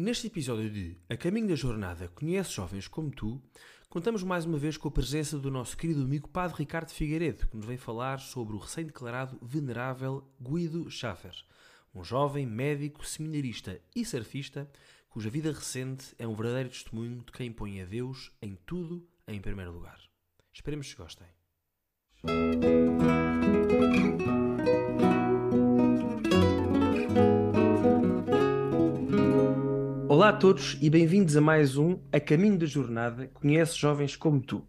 Neste episódio de A Caminho da Jornada Conhece Jovens como Tu, contamos mais uma vez com a presença do nosso querido amigo Padre Ricardo Figueiredo, que nos vem falar sobre o recém-declarado venerável Guido Schaffer, um jovem médico, seminarista e surfista, cuja vida recente é um verdadeiro testemunho de quem põe a Deus em tudo em primeiro lugar. Esperemos que gostem. Olá a todos e bem-vindos a mais um A Caminho da Jornada Conhece Jovens como Tu.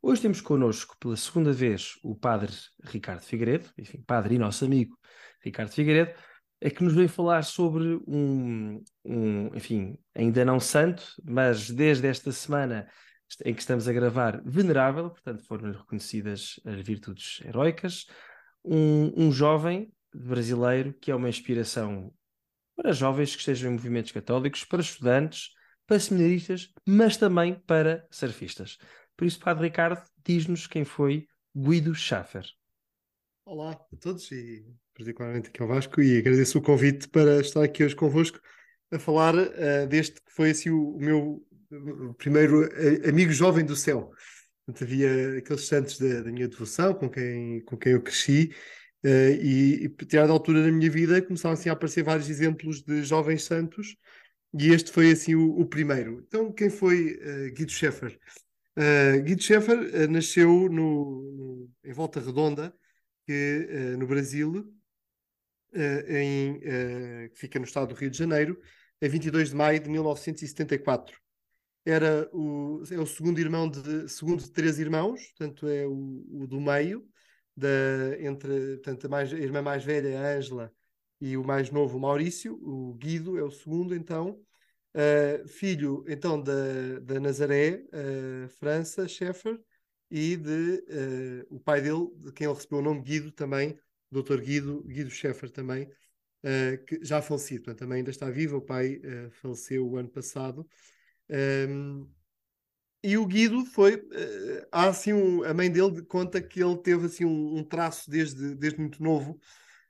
Hoje temos connosco pela segunda vez o Padre Ricardo Figueiredo, enfim, Padre e nosso amigo Ricardo Figueiredo, é que nos vem falar sobre um, um, enfim, ainda não santo, mas desde esta semana em que estamos a gravar, venerável, portanto foram reconhecidas as virtudes heroicas, um, um jovem brasileiro que é uma inspiração para jovens que estejam em movimentos católicos, para estudantes, para seminaristas, mas também para surfistas. Por isso, Padre Ricardo, diz-nos quem foi Guido Schaffer. Olá a todos e particularmente aqui ao Vasco e agradeço o convite para estar aqui hoje convosco a falar uh, deste que foi assim o, o meu primeiro uh, amigo jovem do céu. Portanto, havia aqueles santos da, da minha devoção com quem, com quem eu cresci e, e tirada a altura da minha vida começaram assim a aparecer vários exemplos de jovens santos e este foi assim o, o primeiro. Então quem foi uh, Guido Scheffer? Uh, Guido Scheffer nasceu no, no, em Volta Redonda, que, no Brasil, em, que fica no estado do Rio de Janeiro, a 22 de maio de 1974. Era o, é o segundo irmão de segundo de três irmãos, portanto é o, o do meio, da, entre portanto, a, mais, a irmã mais velha, a Ângela, e o mais novo, o Maurício. O Guido é o segundo, então. Uh, filho, então, da, da Nazaré, uh, França, Schaeffer, e de uh, o pai dele, de quem ele recebeu o nome Guido também, Dr. Guido, Guido Schaeffer também, que já falecido, portanto, também ainda está vivo. O pai faleceu o ano passado. Um, e o Guido foi. Uh, há assim um, a mãe dele conta que ele teve assim um, um traço desde, desde muito novo,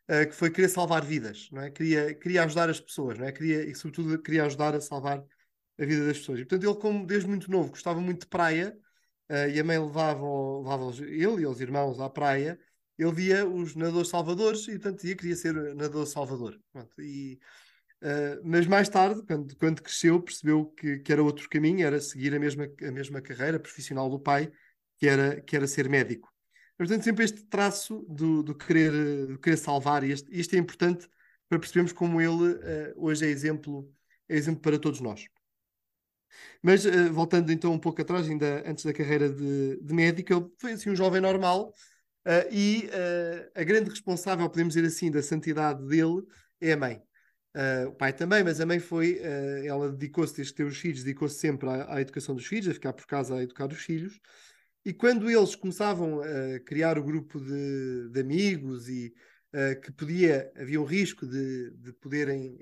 uh, que foi querer salvar vidas, não é? Queria, queria ajudar as pessoas, não é? Queria, e sobretudo queria ajudar a salvar a vida das pessoas. E portanto, ele, como desde muito novo, gostava muito de praia, uh, e a mãe levava, levava ele e os irmãos à praia, ele via os nadadores salvadores e portanto queria ser nadador salvador. Pronto, e Uh, mas mais tarde, quando, quando cresceu, percebeu que, que, era outro caminho, era seguir a mesma, a mesma carreira profissional do pai, que era, que era ser médico. Portanto, sempre este traço do, do, querer, do querer salvar, e este, este é importante para percebermos como ele uh, hoje é exemplo, é exemplo para todos nós. Mas uh, voltando então um pouco atrás, ainda antes da carreira de, de médico, ele foi assim um jovem normal e a grande responsável, podemos dizer assim, da santidade dele é a mãe. Uh, o pai também, mas a mãe foi, uh, ela dedicou-se desde ter os filhos, dedicou-se sempre à, à, educação dos filhos, a ficar por casa a educar os filhos. E quando eles começavam a criar o grupo de, de amigos e uh, que podia, havia um risco de, de poderem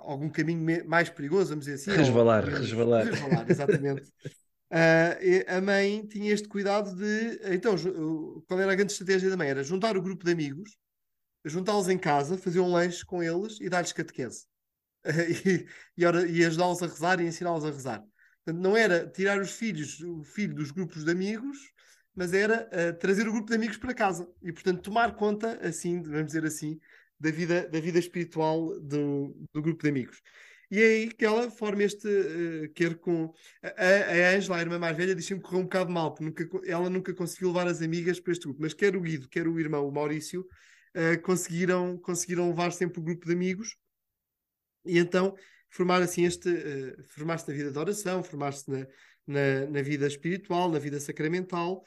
algum caminho mais perigoso, vamos dizer assim. Resvalar, ou, resvalar. Resvalar, exatamente. a mãe tinha este cuidado de. Então, qual era a grande estratégia da mãe? Era juntar o grupo de amigos juntá-los em casa, fazer um lanche com eles e dar-lhes catequese. e, e, e ajudá-los a rezar e ensiná-los a rezar. Portanto, não era tirar os filhos, o filho dos grupos de amigos, mas era uh, trazer o grupo de amigos para casa. E, portanto, tomar conta, assim, vamos dizer assim, da vida, da vida espiritual do, do grupo de amigos. E é aí que ela forma este uh, quer com. A Ângela, a, a irmã mais velha, disse-me que correu um bocado mal, porque nunca, ela nunca conseguiu levar as amigas para este grupo. Mas quer o Guido, quer o irmão, o Maurício, uh, conseguiram, conseguiram levar sempre o grupo de amigos e então formar assim este, uh, formar-se na vida de oração, formar-se na, na, na, vida espiritual, na vida sacramental,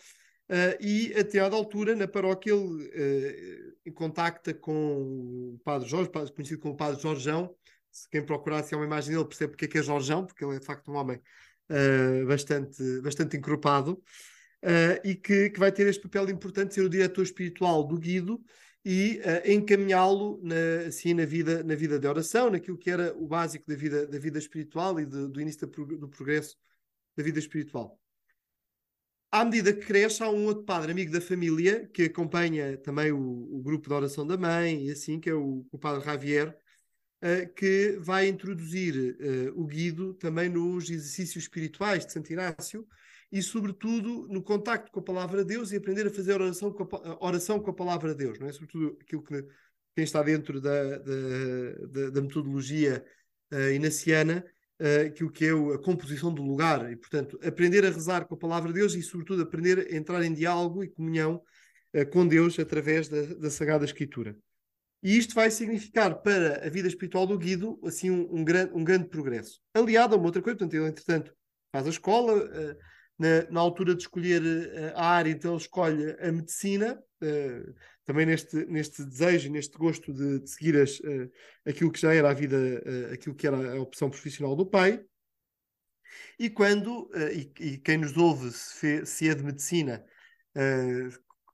uh, e até à altura, na paróquia, ele uh, contacta com o Padre Jorge, conhecido como Padre Jorjão, se quem procurar se é uma imagem dele percebe porque é que é Jorjão, porque ele é de facto um homem uh, bastante, bastante encorpado, e que, que vai ter este papel importante de ser o diretor espiritual do Guido, e uh, encaminhá-lo na, assim na vida na vida de oração, naquilo que era o básico da vida da vida espiritual e de, do início do progresso da vida espiritual. À medida que cresce, há um outro padre amigo da família que acompanha também o, o grupo de oração da mãe e assim que é o, o padre Javier uh, que vai introduzir uh, o Guido também nos exercícios espirituais de Santo Inácio e, sobretudo, no contacto com a palavra de Deus e aprender a fazer oração com a, oração com a palavra de Deus, não é? Sobretudo aquilo que quem está dentro da, da, da, da metodologia uh, inaciana, uh, aquilo que é a composição do lugar, e portanto aprender a rezar com a palavra de Deus e sobretudo aprender a entrar em diálogo e comunhão uh, com Deus através da, da Sagrada Escritura. E isto vai significar para a vida espiritual do Guido assim um, um, grande, um grande progresso. Aliado a uma outra coisa, portanto, ele entretanto faz a escola, uh, na, na, altura de escolher a área, então ele escolhe a medicina, uh, também neste, neste desejo, neste gosto de, de seguir as, uh, aquilo que já era a vida, uh, aquilo que era a opção profissional do pai. E quando, e, e, quem nos ouve, se, se é de medicina,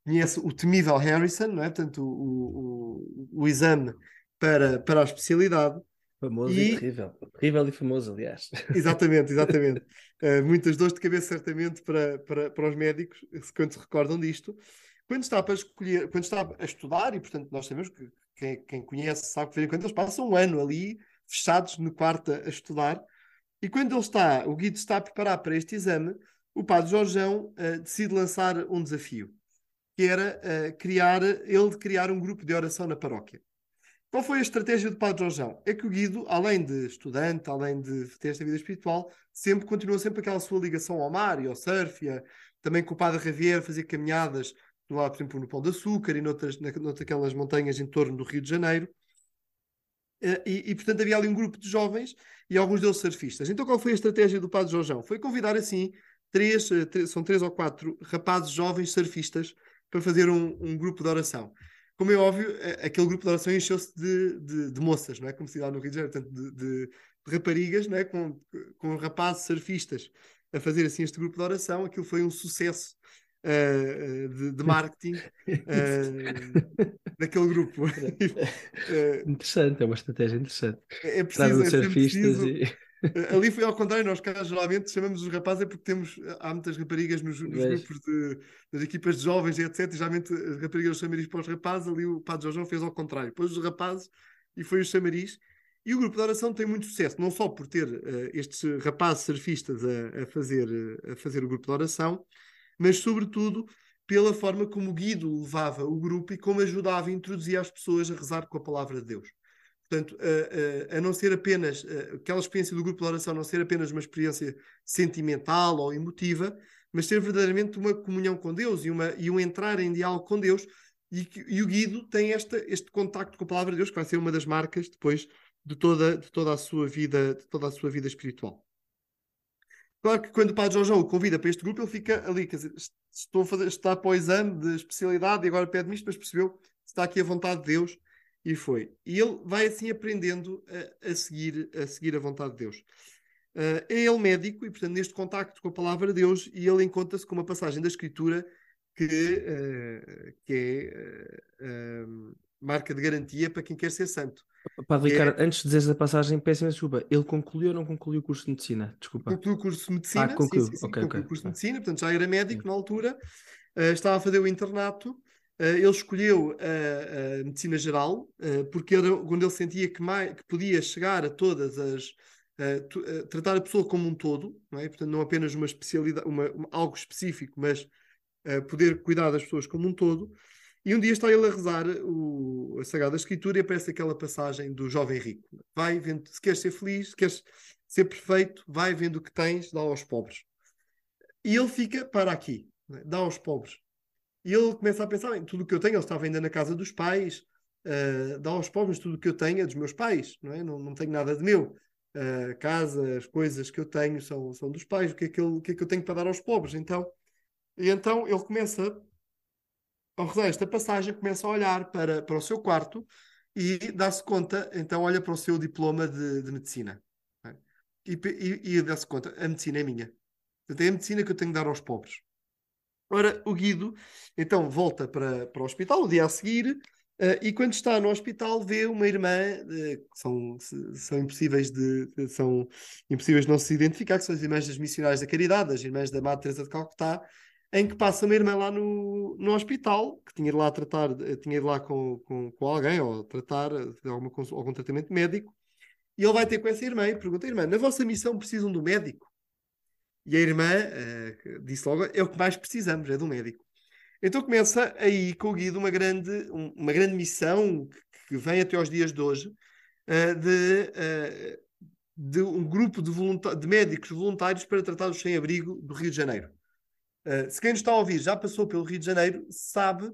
conhece o temível Harrison, não é? portanto, o, o, o exame para, para a especialidade. Famoso e, e terrível. Terrível e famoso, aliás. Exatamente, exatamente. muitas dores de cabeça, certamente, para, para, para os médicos, quando se recordam disto. Quando está para escolher, quando está a estudar, e portanto nós sabemos que quem, quem conhece sabe que quando eles passam um ano ali fechados no quarto a, estudar, e quando ele está, o Guido está a preparar para este exame, o padre Jorjão uh, decide lançar um desafio, que era uh, criar, ele criar um grupo de oração na paróquia. Qual foi a estratégia do Padre Jorjão? É que o Guido, além de estudante, além de ter esta vida espiritual, sempre continua sempre aquela sua ligação ao mar e ao surf, e a, também com o Padre Javier fazer caminhadas lá, por exemplo, no Pão de Açúcar e noutras, na, noutras montanhas em torno do Rio de Janeiro. Eh, e, e, portanto, havia ali um grupo de jovens e alguns deles surfistas. Então, qual foi a estratégia do Padre Jorjão? Foi convidar, assim, três, eh, três são três ou quatro rapazes jovens surfistas para fazer um, um grupo de oração. Como é óbvio, aquele grupo de oração encheu-se de, de, de, moças, não é? Como se lá no Rio de Janeiro, portanto, de, de, raparigas, não é? Com, com rapazes surfistas a fazer assim este grupo de oração. Aquilo foi um sucesso uh, de, de, marketing uh, daquele grupo. interessante, é uma estratégia interessante. É, preciso, é preciso. E... Ali foi ao contrário, nós cá geralmente chamamos os rapazes é porque temos, há muitas raparigas nos, nos grupos de, das equipas de jovens e etc. E geralmente as raparigas chamaris para os rapazes, ali o Padre João fez ao contrário, pôs os rapazes e foi os chamaris. E o grupo de oração tem muito sucesso, não só por ter uh, estes rapazes surfistas a, a, fazer, a fazer o grupo de oração, mas sobretudo pela forma como o Guido levava o grupo e como ajudava e introduzia as pessoas a rezar com a palavra de Deus. Portanto, a, a, a não ser apenas a, aquela experiência do grupo de oração, não ser apenas uma experiência sentimental ou emotiva, mas ser verdadeiramente uma comunhão com Deus e, uma, e um entrar em diálogo com Deus. E, e o Guido tem esta, este contacto com a palavra de Deus, que vai ser uma das marcas depois de toda, de toda a sua vida, de toda a sua vida espiritual. Claro que quando o Padre João o convida para este grupo, ele fica ali, quer dizer, estou a fazer, está para o exame de especialidade e agora pede-me isto, mas percebeu, está aqui a vontade de Deus e foi. E ele vai assim aprendendo a, a seguir, a seguir a vontade de Deus. Uh, é ele médico e, portanto, neste contacto com a palavra de Deus, e ele encontra-se com uma passagem da Escritura que, uh, que é uh, marca de garantia para quem quer ser santo. Padre Ricardo, é... antes de dizer a passagem, peço desculpa. Ele concluiu ou não concluiu o curso de medicina? Desculpa. Concluiu o curso de medicina. Ah, concluiu. Sim, sim, sim, okay, concluiu okay. o curso de medicina, portanto já era médico na altura, estava a fazer o internato. Uh, ele escolheu a, a medicina geral uh, porque era ele sentia que, mais, que podia chegar a todas as. tratar a pessoa como um todo, não é? portanto, não apenas uma especialidade, uma, uma algo específico, mas poder cuidar das pessoas como um todo. E um dia está ele a rezar o, a Sagrada Escritura e aparece aquela passagem do jovem rico. Vai vendo, se queres ser feliz, se queres ser perfeito, vai vendo o que tens, dá aos pobres. E ele fica para aqui, né? dá aos pobres. E ele começa a pensar, em tudo o que eu tenho, ele estava ainda na casa dos pais, uh, dá aos pobres tudo o que eu tenho é dos meus pais, não, é? não, não tenho nada de meu. Uh, casa, as coisas que eu tenho são, são dos pais, o que, é que ele, o que é que eu tenho para dar aos pobres? Então, e então ele começa ao rezar esta passagem, começa a olhar para, para o seu quarto e dá-se conta, então olha para o seu diploma de, de medicina. É? E, e, e dá-se conta, a medicina é minha. Portanto, é a medicina que eu tenho de dar aos pobres. Ora, o Guido, então, volta para, para o hospital, o dia a seguir, uh, e quando está no hospital vê uma irmã, uh, que são, são, impossíveis de, são impossíveis de não se identificar, que são as irmãs das missionárias da caridade, as irmãs da Madre Teresa de Calcutá, em que passa uma irmã lá no, no hospital, que tinha ido lá tratar, tinha ido lá com, com, com alguém, ou tratar alguma, algum tratamento médico, e ele vai ter com essa irmã e pergunta: Irmã, na vossa missão precisam do médico? E a irmã uh, disse logo: É o que mais precisamos, é do médico. Então começa aí com o Guido uma grande, uma grande missão que, vem até aos dias de hoje, uh, de, uh, de um grupo de, de, médicos voluntários para tratar dos sem-abrigo do Rio de Janeiro. se quem nos está a ouvir já passou pelo Rio de Janeiro, sabe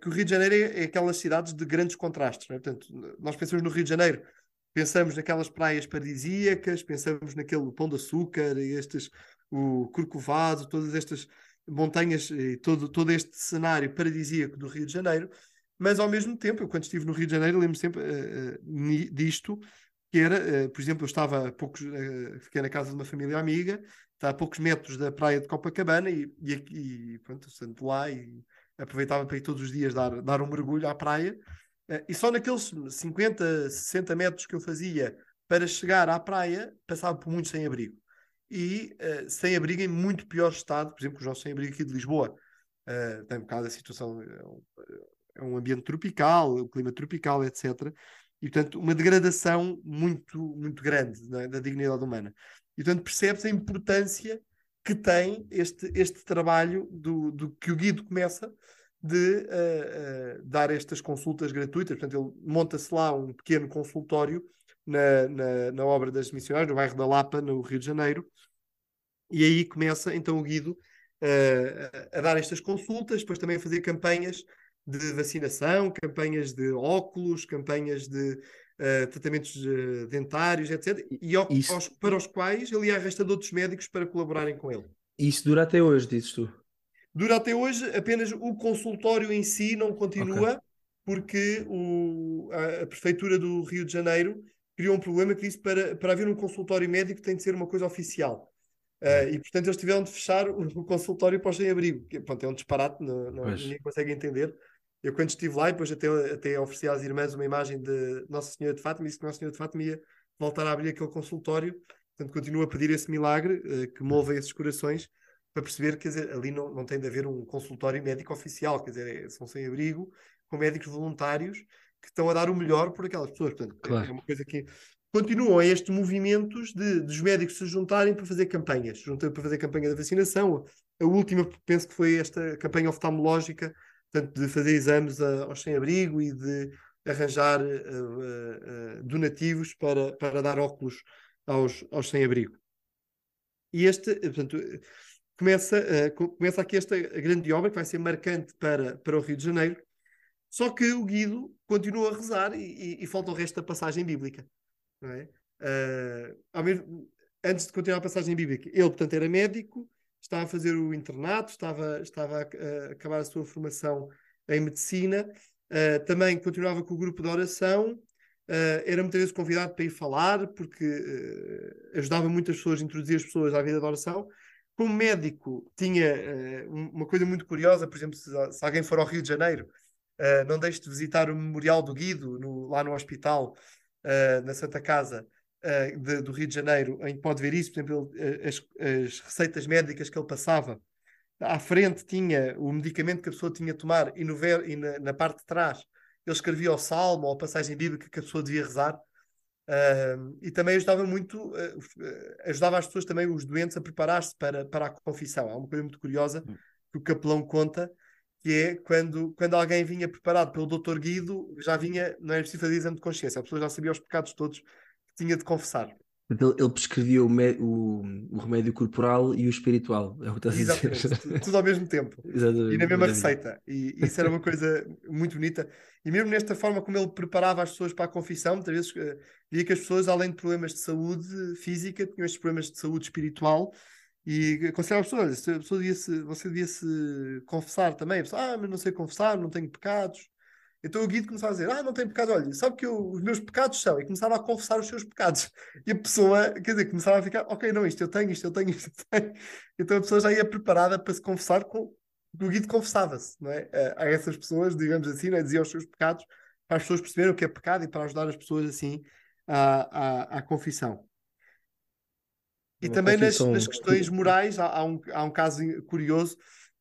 que o Rio de Janeiro é, é aquelas cidades de grandes contrastes. É? Portanto, nós pensamos no Rio de Janeiro pensamos naquelas praias paradisíacas, pensamos naquele Pão de Açúcar, estes, o Corcovado, todas estas montanhas e todo, todo este cenário paradisíaco do Rio de Janeiro, mas ao mesmo tempo, eu quando estive no Rio de Janeiro lembro sempre uh, uh, disto, que era, uh, por exemplo, eu estava a poucos, fiquei na casa de uma família amiga, está a poucos metros da praia de Copacabana e, e, e pronto, sento lá e aproveitava para ir todos os dias dar, dar um mergulho à praia. eh, e só naqueles 50, 60 metros que eu fazia para chegar à praia, passava por muitos sem-abrigo. E uh, sem-abrigo em muito pior estado, por exemplo, os nossos sem-abrigo aqui de Lisboa. Uh, tem um bocado a situação, é um, é ambiente tropical, o clima tropical, etc. E, portanto, uma degradação muito, muito grande é, da dignidade humana. E, portanto, percebe-se a importância que tem este, este trabalho do, do que o Guido começa de uh, uh, dar estas consultas gratuitas. Portanto, ele monta-se lá um pequeno consultório na, na, na, obra das missionárias, no bairro da Lapa, no Rio de Janeiro. E aí começa então o Guido uh, a dar estas consultas, depois também a fazer campanhas de vacinação, campanhas de óculos, campanhas de tratamentos dentários, etc. E ao, aos, para os quais ele ia arrastando outros médicos para colaborarem com ele. Isso dura até hoje, dizes tu? Dura até hoje, apenas o consultório em si não continua, okay. porque o, a, a, Prefeitura do Rio de Janeiro criou um problema que disse para, para haver um consultório médico tem de ser uma coisa oficial. Uh, e portanto eles tiveram de fechar o, o consultório para os sem-abrigo, que pronto, é um disparate, não, não, ninguém consegue entender. Eu quando estive lá, e depois até, até ofereci às irmãs uma imagem de Nossa Senhora de Fátima, disse que Nossa Senhora de Fátima ia voltar a abrir aquele consultório, portanto continuo a pedir esse milagre uh, que mova esses corações, para perceber que ali não, não tem de haver um consultório médico oficial, quer dizer, é, são sem abrigo, com médicos voluntários que estão a dar o melhor por aquelas pessoas. Portanto, é claro. é uma coisa que continuam estes movimentos de, dos médicos se juntarem para fazer campanhas, juntam para fazer campanha da vacinação. A última, penso que foi esta campanha oftalmológica, portanto, de fazer exames a, aos sem-abrigo e de arranjar uh, uh, uh, donativos para, para dar óculos aos, aos sem-abrigo. E este, portanto, começa, uh, começa aqui esta grande obra que vai ser marcante para, para o Rio de Janeiro. Só que o Guido continua a rezar e, e, e falta o resto da passagem bíblica. É? Uh, mesmo, antes de continuar a passagem bíblica, ele, portanto, era médico, estava a fazer o internato, estava, estava a, a acabar a sua formação em medicina, uh, também continuava com o grupo de oração, uh, era muitas vezes convidado para ir falar, porque ajudava muitas pessoas, a introduzir as pessoas à vida de oração, como médico, tinha uh, uma coisa muito curiosa, por exemplo, se, se, alguém for ao Rio de Janeiro, uh, não deixe de visitar o Memorial do Guido, no, lá no hospital, uh, na Santa Casa de, do Rio de Janeiro, em que pode ver isso, por exemplo, ele, as, as, receitas médicas que ele passava. À frente tinha o medicamento que a pessoa tinha de tomar e, no e na, na parte de trás ele escrevia o salmo ou a passagem bíblica que a pessoa devia rezar. Uh, e também ajudava muito, uh, ajudava as pessoas também, os doentes, a preparar-se para, para a confissão. Há uma coisa muito curiosa hum. que o capelão conta, que é quando, quando alguém vinha preparado pelo doutor Guido, já vinha, não era preciso fazer exame de consciência, a pessoa já sabia os pecados todos que tinha de confessar. Ele, ele prescrevia o, o, o, remédio corporal e o espiritual, é o que Exatamente, tudo, tudo, ao mesmo tempo. Exatamente. E na mesma receita. E isso era uma coisa muito bonita. E mesmo nesta forma como ele preparava as pessoas para a confissão, muitas vezes uh, via que as pessoas, além de problemas de saúde física, tinham estes problemas de saúde espiritual. E aconselhava as pessoas, a pessoa devia -se, você devia se confessar também. A pessoa, ah, mas não sei confessar, não tenho pecados. Então o Guido começava a dizer: Ah, não tem pecado, olha, sabe que eu, os meus pecados são. E começava a confessar os seus pecados. E a pessoa, quer dizer, começava a ficar: Ok, não, isto eu tenho, isto eu tenho, isto eu tenho. Então a pessoa já ia preparada para se confessar com. O Guido confessava-se, não é? A, essas pessoas, digamos assim, né? dizia os seus pecados, para as pessoas perceberem o que é pecado e para ajudar as pessoas assim à, à, à confissão. E também nas, nas, questões morais, há, há, um, há um caso curioso,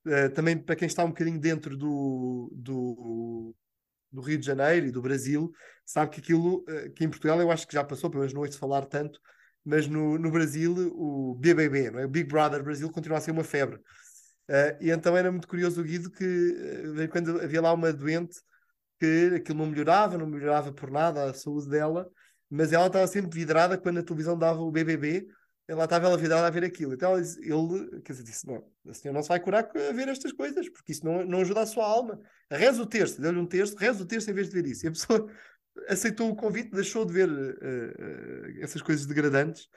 uh, também para quem está um bocadinho dentro do, do, do, Rio de Janeiro e do Brasil, sabe que aquilo, uh, que em Portugal eu acho que já passou, pelo menos não ouço falar tanto, mas no, no Brasil o BBB, não é? o Big Brother Brasil, continua a ser uma febre. Uh, e então era muito curioso o Guido que uh, quando havia lá uma doente que aquilo não melhorava, não melhorava por nada a saúde dela, mas ela estava sempre vidrada quando a televisão dava o BBB, ela estava ela vidrada a ver aquilo. Então ele, quer dizer, disse: Não, a senhora não se vai curar a ver estas coisas, porque isso não, não ajuda a sua alma. Reza o terço, deu-lhe um terço, reza o terço em vez de ver isso. E a pessoa aceitou o convite, deixou de ver uh, uh, essas coisas degradantes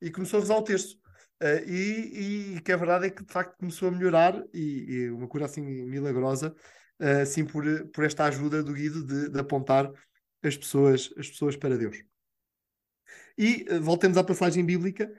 e começou a rezar o terço. Uh, e, e, que a verdade é que de facto começou a melhorar e, e uma cura assim milagrosa, assim por, por esta ajuda do Guido de, de apontar as pessoas, as pessoas para Deus. E voltemos à passagem bíblica,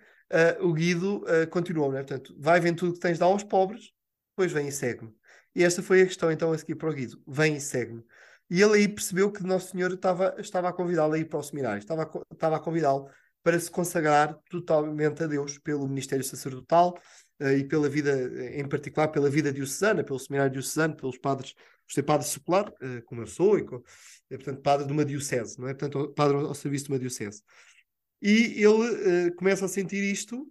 o Guido continuou, né? portanto, vai vendo tudo que tens de dar aos pobres, depois vem e segue-me. E esta foi a questão então a seguir para o Guido: vem e segue-me. E ele aí percebeu que Nosso Senhor estava, estava a convidá-lo a ir para o seminário, estava a, estava a convidá-lo para se consagrar totalmente a Deus pelo ministério sacerdotal uh, e pela vida, em particular pela vida diocesana, pelo seminário diocesano, pelos padres, por ser padre secular, uh, como eu sou, e portanto, padre de uma diocese, não é? Portanto, padre ao, ao serviço de uma diocese. E ele uh, começa a sentir isto,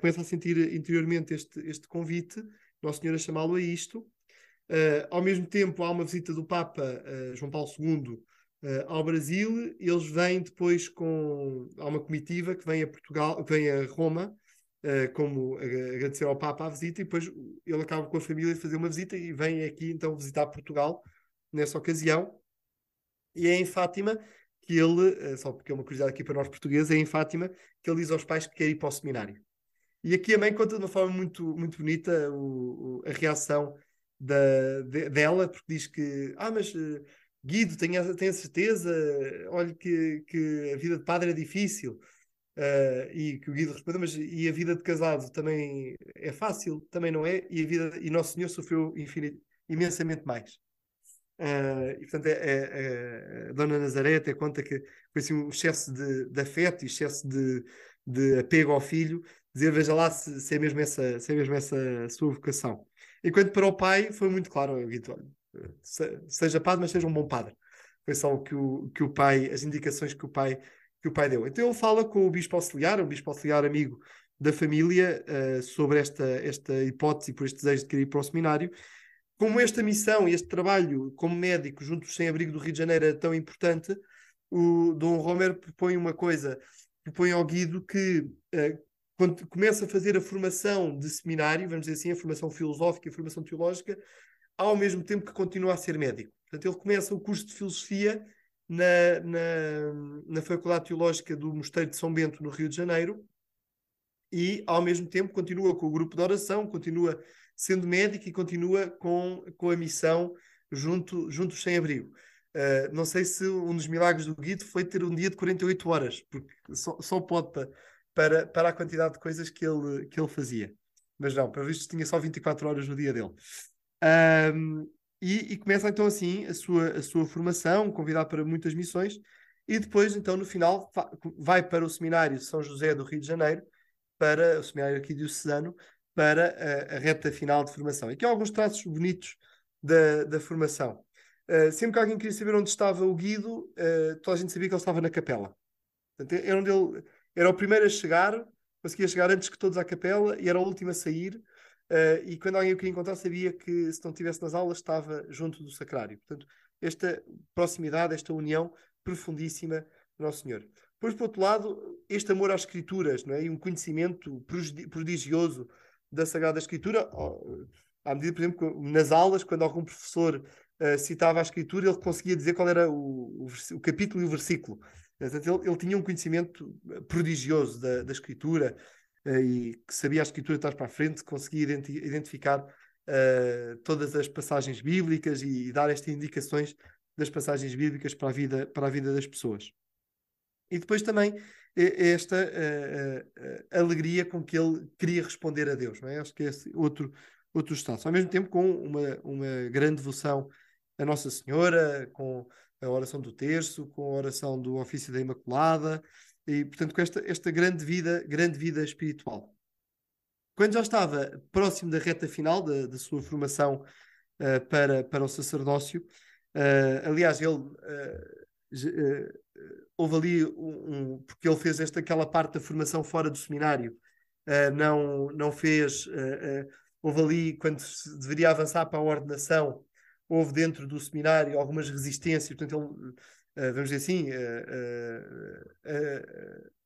começa a sentir interiormente este, este convite, Nosso Senhor a chamá-lo a isto, Uh, ao mesmo tempo, há uma visita do Papa uh, João Paulo II uh, ao Brasil. Eles vêm depois com. Há uma comitiva que vem a Portugal, que vem a Roma, como agradecer ao Papa a visita, e depois ele acaba com a família de fazer uma visita e vem aqui então visitar Portugal nessa ocasião. E é em Fátima que ele, só porque é uma curiosidade aqui para nós portugueses, é em Fátima que ele diz aos pais que quer ir para o seminário. E aqui a mãe conta de uma forma muito, muito bonita o, o, a reação da, de, dela, porque diz que, ah, mas uh, Guido, tenho, tenho a certeza, olha que, que a vida de padre é difícil. Uh, e que o Guido responde, mas e a vida de casado também é fácil? Também não é? E a vida e Nosso Senhor sofreu infinit, imensamente mais. Uh, e portanto, é, é, é, a Dona Nazaré até conta que foi assim um excesso de, de afeto e excesso de, de apego ao filho, dizer, veja lá se, se, é mesmo essa, se é mesmo essa sua vocação. Enquanto para o pai foi muito claro, Vitor, seja padre, mas seja um bom padre. Foi só o que o, que o pai, as indicações que o pai, que o pai deu. Então ele fala com o bispo auxiliar, um bispo auxiliar amigo da família, uh, sobre esta, esta hipótese por este desejo de querer ir para o seminário. Como esta missão e este trabalho como médico junto ao sem-abrigo do Rio de Janeiro é tão importante, o Dom Romero propõe uma coisa, propõe ao Guido que uh, quando começa a fazer a formação de seminário, vamos dizer assim, a formação filosófica e a formação teológica, ao mesmo tempo que continua a ser médico. Portanto, ele começa o curso de filosofia na, na, na Faculdade Teológica do Mosteiro de São Bento, no Rio de Janeiro, e ao mesmo tempo continua com o grupo de oração, continua sendo médico e continua com, com a missão junto, junto sem abrigo. Uh, não sei se um dos milagres do Guido foi ter um dia de 48 horas, porque só, só para, para a quantidade de coisas que ele, que ele fazia. Mas não, para visto tinha só 24 horas no dia dele. Um, e, e, começa então assim a sua, a sua formação, convidado para muitas missões, e depois, então, no final, vai para o seminário São José do Rio de Janeiro, para o seminário aqui diocesano, para a, a reta final de formação. Aqui há alguns traços bonitos da, da formação. Uh, sempre que alguém queria saber onde estava o Guido, uh, toda a gente sabia que ele estava na capela. Portanto, era onde ele era o primeiro a chegar, conseguia chegar antes que todos à capela e era o último a sair. Uh, e quando alguém o queria encontrar, sabia que se não estivesse nas aulas, estava junto do sacrário. Portanto, esta proximidade, esta união profundíssima do Nosso Senhor. Depois, por outro lado, este amor às Escrituras não é? e um conhecimento prodigioso da Sagrada Escritura, à medida, por exemplo, nas aulas, quando algum professor uh, citava a Escritura, ele conseguia dizer qual era o, o, o capítulo e o versículo. Portanto, ele, ele, tinha um conhecimento eh, prodigioso da, da escritura uh, e que sabia a escritura estar para a frente, conseguia identi identificar uh, todas as passagens bíblicas e, e, dar estas indicações das passagens bíblicas para a vida, para a vida das pessoas. E depois também esta uh, alegria com que ele queria responder a Deus. Não é? Acho que é outro, outro estado. Ao mesmo tempo com uma, uma grande devoção a Nossa Senhora, com a oração do terço, com a oração do ofício da Imaculada, e portanto com esta, esta grande vida, grande vida espiritual. quando já estava próximo da reta final da, da sua formação uh, para, para o sacerdócio, uh, aliás, ele uh, houve ali um, um, porque ele fez esta aquela parte da formação fora do seminário, não, não fez, houve ali quando se deveria avançar para a ordenação, houve dentro do seminário algumas resistências, portanto ele vamos dizer assim,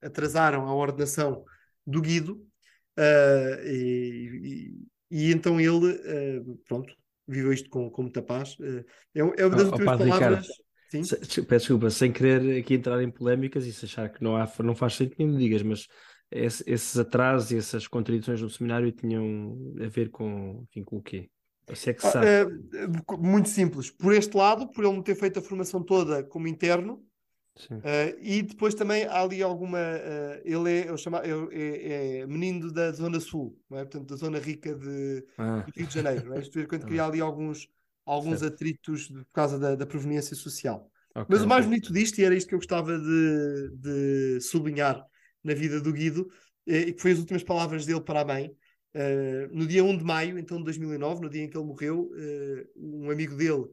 atrasaram a ordenação do Guido, Uh, e, e, e, então ele, uh, pronto, viveu isto com, com muita paz. Uh, é, é uma das oh, últimas palavras. Sim? Se, peço desculpa, sem querer aqui entrar em polémicas e se achar que não, há, não faz sentido, digas, mas esse, esses atrasos e essas contradições no seminário tinham a ver com, enfim, com o quê? Você é que sabe. muito simples. Por este lado, por ele não ter feito a formação toda como interno, Uh, e depois também há ali alguma. Uh, ele é, eu chamo, é, é, menino da Zona Sul, não é? portanto, da zona rica de, ah. do Rio de Janeiro. Não é? Isto é quando cria ali alguns, alguns atritos de, por causa da, da proveniência social. Okay, Mas o mais bonito disto, e era isto que eu gostava de, de sublinhar na vida do Guido, é, e que foi as últimas palavras dele para a mãe. Uh, no dia 1 de maio, então de 2009, no dia em que ele morreu, um amigo dele,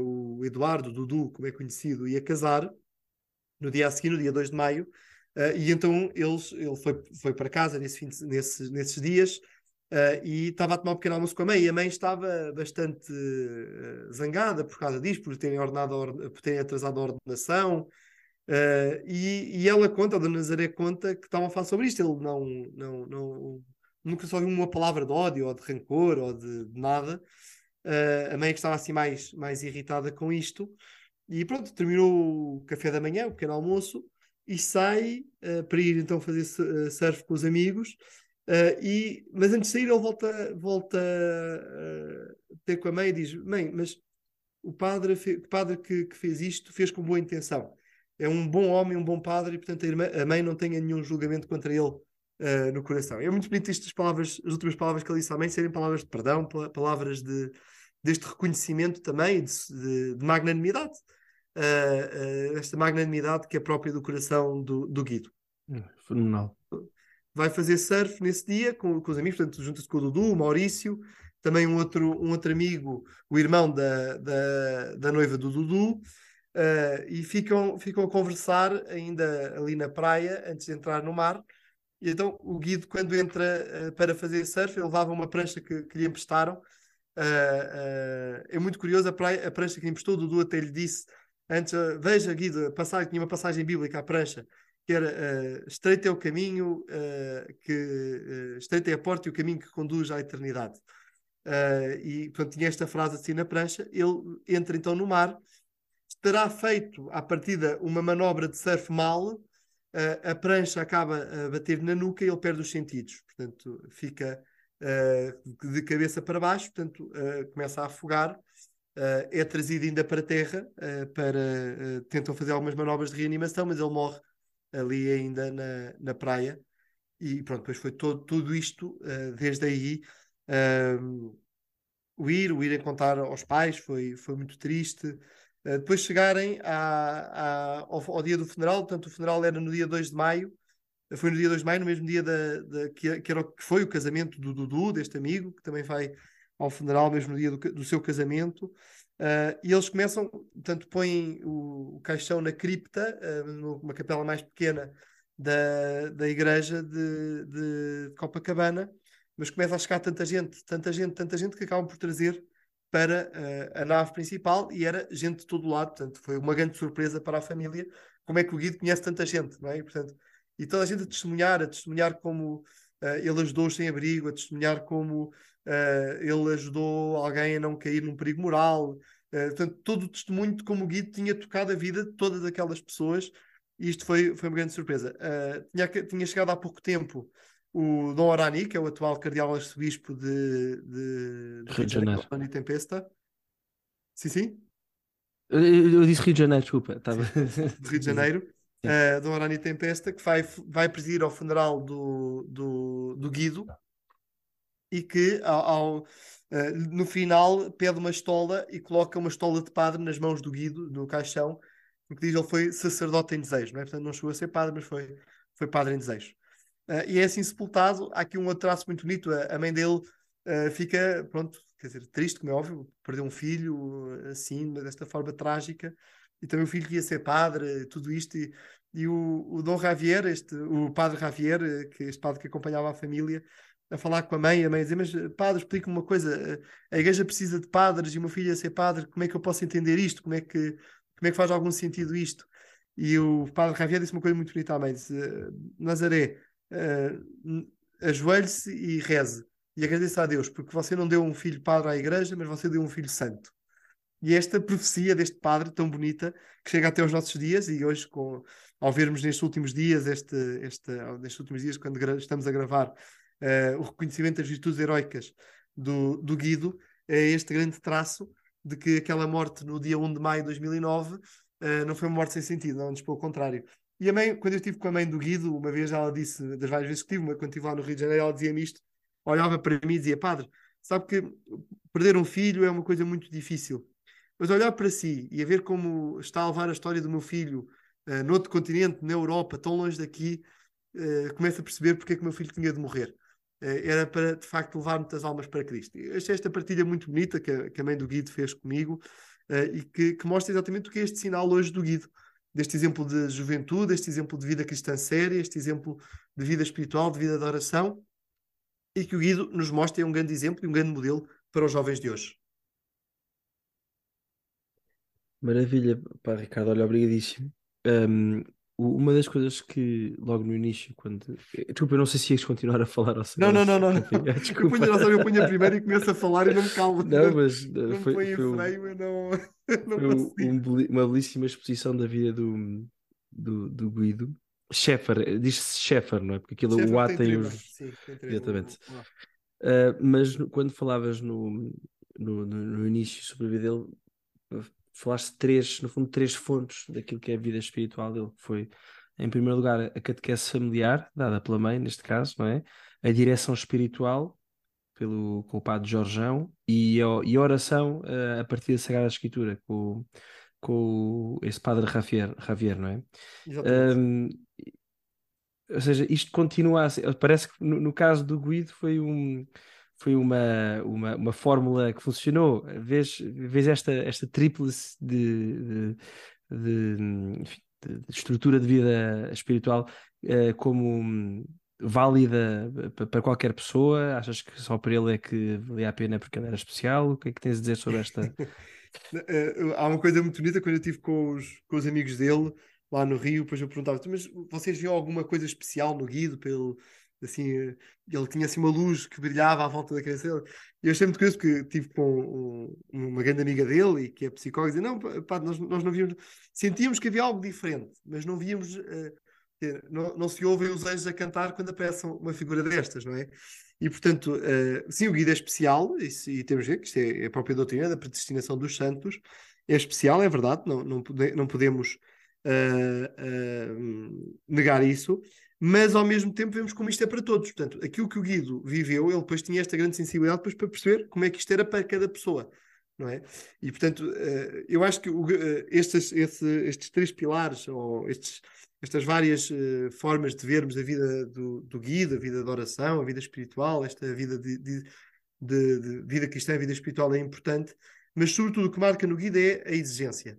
o Eduardo, Dudu, como é conhecido, ia casar no dia a seguir, no dia 2 de maio, uh, e então eles, ele foi, foi para casa nesse de, nesse, nesses dias uh, e estava a tomar um pequeno almoço com a mãe, e a mãe estava bastante uh, zangada por causa disso, por terem, ordenado por terem atrasado a ordenação, e, e ela conta, a Dona Nazaré conta, que estavam a falar sobre isto, ele não, não, não nunca só uma palavra de ódio ou de rancor ou de, de nada. Uh, a mãe é que estava assim mais, mais irritada com isto. E pronto, terminou o café da manhã, o pequeno almoço, e sai uh, para ir então fazer surf com os amigos. Uh, e, mas antes de sair, ele volta, volta uh, ter com a mãe e diz: Mãe, mas o padre, o padre que, que, fez isto fez com boa intenção. É um bom homem, um bom padre, e portanto a, irmã, a mãe não tenha nenhum julgamento contra ele uh, no coração. É muito bonito estas palavras, as últimas palavras que ele disse à mãe, serem palavras de perdão, palavras de, deste reconhecimento também, de, de, de magnanimidade esta magnanimidade que é própria do coração do, do Guido. Hum, fenomenal. Vai fazer surf nesse dia com, com os amigos, portanto, junta-se com o Dudu, o Maurício, também um outro, um outro amigo, o irmão da, da, da noiva do Dudu, uh, e ficam, ficam a conversar ainda ali na praia antes de entrar no mar. E então o Guido, quando entra uh, para fazer surf, ele levava uma prancha que, que lhe emprestaram. Uh, é muito curioso, a, praia, a prancha que lhe emprestou, o Dudu até lhe disse Antes, uh, veja, Guido, passagem, tinha uma passagem bíblica à prancha, que era uh, estreito é o caminho, uh, que uh, é a porta e o caminho que conduz à eternidade. e portanto, tinha esta frase assim na prancha. Ele entra então no mar, terá feito à partida uma manobra de surf mal, a prancha acaba a bater na nuca e ele perde os sentidos. Portanto, fica de cabeça para baixo, portanto, começa a afogar Uh, é trazido ainda para a Terra uh, para uh, tentam fazer algumas manobras de reanimação, mas ele morre ali ainda na, na praia. E pronto, depois foi todo, tudo isto, desde aí. o ir, o ir contar aos pais foi, foi muito triste. depois chegarem à, à, ao, ao, dia do funeral, portanto, o funeral era no dia 2 de maio, foi no dia 2 de maio, no mesmo dia da, da que, que, era, que foi o casamento do Dudu, deste amigo, que também vai ao funeral, mesmo no dia do, do seu casamento. Uh, e eles começam, portanto, põem o, o caixão na cripta, uh, numa capela mais pequena da, da igreja de, de, Copacabana, mas começa a chegar tanta gente, tanta gente, tanta gente que acabam por trazer para uh, a nave principal e era gente de todo lado, portanto, foi uma grande surpresa para a família como é que o Guido conhece tanta gente, não é? E, portanto, e toda a gente a testemunhar, a testemunhar como ele ajudou os sem-abrigo, a testemunhar como uh, ele ajudou alguém a não cair num perigo moral. Uh, portanto, todo o testemunho de como o Guido tinha tocado a vida de todas aquelas pessoas, e isto foi, foi uma grande surpresa. Uh, tinha, tinha chegado há pouco tempo o Dom Orani, que é o atual cardeal arcebispo de, de, de Rio de Janeiro, Janeiro. Tempesta. Sim, sim. Eu, eu, disse Rio de Janeiro, desculpa. Estava... De Rio de Janeiro. Uh, Dom Orani Tempesta, que vai, vai presidir ao funeral do, do, do Guido, e que ao, ao uh, no final pede uma estola e coloca uma estola de padre nas mãos do Guido, no caixão, porque diz ele foi sacerdote em desejo, não é? Portanto, não chegou a ser padre, mas foi, foi padre em desejo. uh, e é assim sepultado. Há aqui um outro traço muito bonito, a, a mãe dele uh, fica, pronto, quer dizer, triste, como é óbvio, perdeu um filho assim, desta forma trágica, e também o filho que ia ser padre, tudo isto, e, e o, o Dom Javier, este, o padre Javier, que este padre que acompanhava a família, a falar com a mãe, a mãe dizer, mas padre, explica-me uma coisa, a igreja precisa de padres e filho ia ser padre, como é que eu posso entender isto? Como é que, como é que faz algum sentido isto? E o padre Javier disse uma coisa muito bonita à mãe, disse, Nazaré, uh, ajoelhe-se e reze, e agradeça a Deus, porque você não deu um filho padre à igreja, mas você deu um filho santo. E esta profecia deste padre tão bonita, que chega até aos nossos dias, e hoje, com, ao vermos nestes últimos dias, este, este, nestes últimos dias, quando estamos a gravar, uh, o reconhecimento das virtudes heroicas do, do Guido, é este grande traço de que aquela morte no dia 1 de maio de 2009 uh, eh, não foi uma morte sem sentido, antes pelo contrário. E a mãe, quando eu estive com a mãe do Guido, uma vez ela disse, das várias vezes que tive, quando estive lá no Rio de Janeiro, ela dizia-me isto, olhava para mim e dizia, padre, sabe que perder um filho é uma coisa muito difícil, mas olhar para si e a ver como está a levar a história do meu filho uh, noutro continente, na Europa, tão longe daqui, uh, a perceber porque é que o meu filho tinha de morrer. Eh, era para, de facto, levar muitas almas para Cristo. Eu achei esta partilha muito bonita que a, que a mãe do Guido fez comigo uh, e que, que, mostra exatamente o que é este sinal hoje do Guido. Deste exemplo de juventude, este exemplo de vida cristã séria, este exemplo de vida espiritual, de vida de oração, e que o Guido nos mostra é um grande exemplo e um grande modelo para os jovens de hoje. Maravilha, pá, Ricardo, olha, obrigadíssimo. Um, uma das coisas que logo no início, quando. Eh, desculpa, eu não sei se ias continuar a falar ou se Não, não, não, não. Desculpa. Eu ponho, eu a primeira e começo a falar e não me calmo. Não, mas. Eh, não foi, foi, foi freio, eu não. não foi um, uma belíssima exposição da vida do, do, do Guido. Sheffer, eh, diz-se Sheffer, não é? Porque aquilo o A tem, os. Sim, tem Exatamente. Uh, mas quando falavas no, no, no, início sobre a vida dele, falaste três, no fundo, três fontes daquilo que é a vida espiritual dele, que foi, em primeiro lugar, a catequese familiar, dada pela mãe, neste caso, não é? A direção espiritual, pelo, com o padre Jorjão, e a, e a oração uh, a partir da Sagrada Escritura, com, com esse padre Javier, Javier não é? Um, ou seja, isto continua a ser, parece que no, no caso do Guido foi um foi uma, uma, uma fórmula que funcionou. Vês, vês esta, esta tríplice de, de, de, de, estrutura de vida espiritual uh, como válida para qualquer pessoa? Achas que só para ele é que valia a pena porque ele era especial? O que é que tens a dizer sobre esta? Eh, há uma coisa muito bonita quando eu estive com os, com os amigos dele lá no Rio, depois eu perguntava mas vocês viam alguma coisa especial no Guido pelo assim, ele tinha assim uma luz que brilhava à volta da cabeça dele. E eu achei muito curioso porque tive com um, uma grande amiga dele e que é psicóloga, e dizia, não, pá, nós, nós não víamos, sentíamos que havia algo diferente, mas não víamos, uh, não, não se ouvem os anjos a cantar quando aparece uma figura destas, não é? E, portanto, uh, sim, o guia é especial, e, e temos que ver que isto é, é, a própria doutrina da predestinação dos santos, é especial, é verdade, não, não, pode, não podemos uh, negar isso, mas ao mesmo tempo vemos como isto é para todos. Portanto, aquilo que o Guido viveu, ele depois tinha esta grande sensibilidade depois para perceber como é que isto era para cada pessoa. Não é? E portanto, eh, eu acho que eh, estes, estes três pilares, ou estes, estas várias eh, formas de vermos a vida do, do Guido, a vida de oração, a vida espiritual, esta vida de, de, de, de vida cristã, a vida espiritual é importante, mas sobretudo o que marca no Guido é a exigência,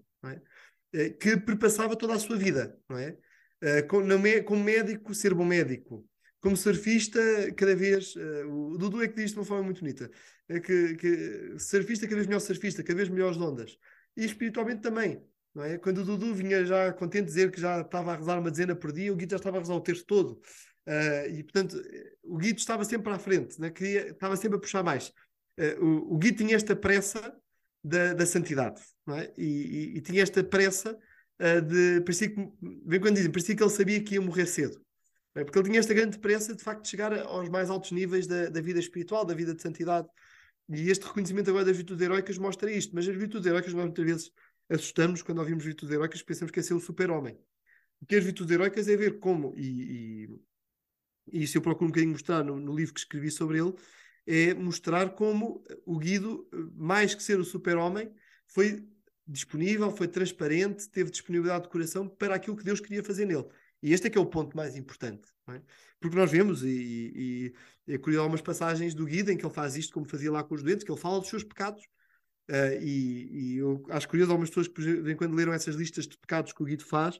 é? que perpassava toda a sua vida, não é? Uh, como médico, ser bom médico. Como surfista, cada vez. Uh, o Dudu é que diz de uma forma muito bonita: é que, que surfista, cada vez melhor surfista, cada vez melhores ondas. E espiritualmente também. Não é? Quando o Dudu vinha já contente dizer que já estava a rezar uma dezena por dia, o Guido já estava a rezar o terço todo. Uh, e portanto, o Guido estava sempre à frente, né? Queria, estava sempre a puxar mais. O, o Guido tinha esta pressa da, da santidade, é? e, e, e tinha esta pressa uh, de. Parecia que, vem quando dizem, parecia que ele sabia que ia morrer cedo. Porque ele tinha esta grande pressa de facto de chegar aos mais altos níveis da, da vida espiritual, da vida de santidade. E este reconhecimento agora das virtudes heroicas mostra isto. Mas as virtudes heroicas nós muitas vezes assustamos quando ouvimos virtudes heroicas, pensamos que é ser o super-homem. O que é as virtudes heroicas é ver como, e, e isso eu procuro um bocadinho mostrar no, no, livro que escrevi sobre ele, é mostrar como o Guido, mais que ser o super-homem, foi disponível, foi transparente, teve disponibilidade de coração para aquilo que Deus queria fazer nele. E este é que é o ponto mais importante. É? Porque nós vemos, e, e, e é curioso, algumas passagens do Guida em que ele faz isto como fazia lá com os doentes, que ele fala dos seus pecados. Uh, e, e, eu acho curioso algumas pessoas que, de quando leram essas listas de pecados que o Guido faz,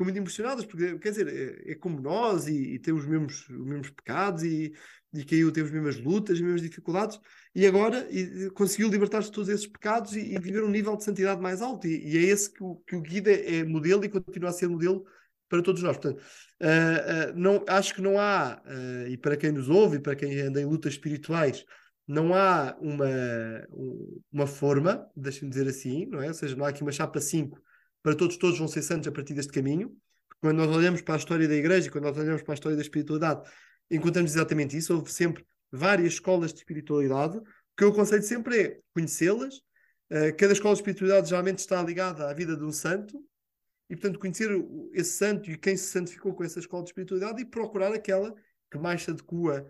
ficam muito impressionadas, porque, quer dizer, é, é como nós e, e, tem os mesmos, os mesmos pecados e, e caiu, tem as mesmas lutas, as mesmas dificuldades, e agora e, conseguiu libertar-se de todos esses pecados e, e, viver um nível de santidade mais alto. E, é esse que o, que o Guida é modelo e continua a ser modelo para todos nós. Portanto, uh, uh, não, acho que não há, uh, e para quem nos ouve, e para quem anda em lutas espirituais, não há uma, uma forma, deixem-me dizer assim, não é? Ou seja, não há aqui uma chapa 5 para todos, todos vão ser santos a partir deste caminho. Quando nós olhamos para a história da igreja, quando nós olhamos para a história da espiritualidade, encontramos exatamente isso. Houve sempre várias escolas de espiritualidade. O que eu aconselho sempre é conhecê-las. Uh, cada escola de espiritualidade geralmente está ligada à vida de um santo e, portanto, conhecer esse santo e quem se santificou com essa escola de espiritualidade e procurar aquela que mais se adequa,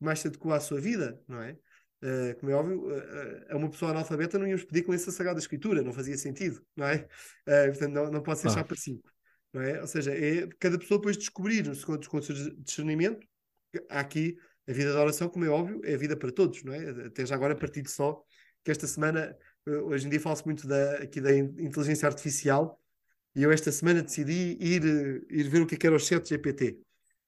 mais se adequa à sua vida, não é? Uh, como é óbvio, uh, a uma pessoa analfabeta não íamos pedir que lesse a Sagrada Escritura, não fazia sentido, não é? Uh, portanto, não, não pode ser ah. chapa 5, não é? Ou seja, é cada pessoa depois descobrir, segundo o seu discernimento, há aqui a vida da oração, como é óbvio, é a vida para todos, não é? Até já agora partilho só que esta semana, hoje em dia fala-se muito da, aqui da inteligência artificial, e eu esta semana decidi ir, ir ver o que, é que era o chat GPT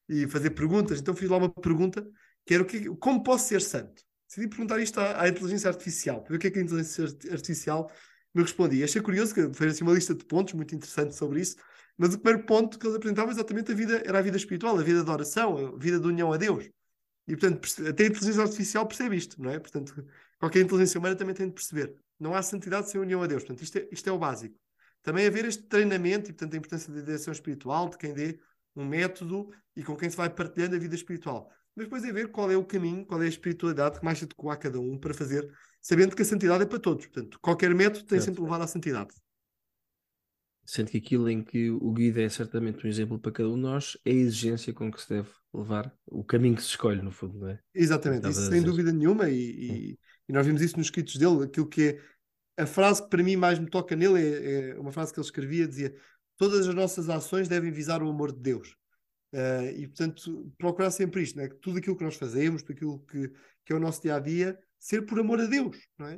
e fazer perguntas, então fiz lá uma pergunta que era o que, como posso ser santo? Decidi perguntar isto à, à, inteligência artificial, para ver o que é que a inteligência artificial me respondia. Achei curioso que fez assim uma lista de pontos muito interessante sobre isso, mas o primeiro ponto que eles apresentavam exatamente a vida, era a vida espiritual, a vida de oração, a vida de união a Deus. E, portanto, até a inteligência artificial percebe isto, não é? Portanto, qualquer inteligência humana também tem de perceber. Não há santidade sem união a Deus. Portanto, isto é, isto é o básico. Também haver este treinamento e, portanto, a importância da direção espiritual, de quem dê um método e com quem se vai partilhando a vida espiritual mas depois é ver qual é o caminho, qual é a espiritualidade que mais se adequa a cada um para fazer, sabendo que a santidade é para todos. Portanto, qualquer método tem certo. sempre levado à santidade. Sendo que aquilo em que o guia é certamente um exemplo para cada um de nós é a exigência com que se deve levar o caminho que se escolhe, no fundo, não é? Exatamente, isso sem dúvida nenhuma, e, e, e, nós vimos isso nos escritos dele, aquilo que é a frase que para mim mais me toca nele é, é uma frase que ele escrevia, dizia todas as nossas ações devem visar o amor de Deus. Uh, e, portanto, procurar sempre isto, né? que tudo aquilo que nós fazemos, tudo aquilo que, que é o nosso dia a dia, ser por amor a Deus, não é?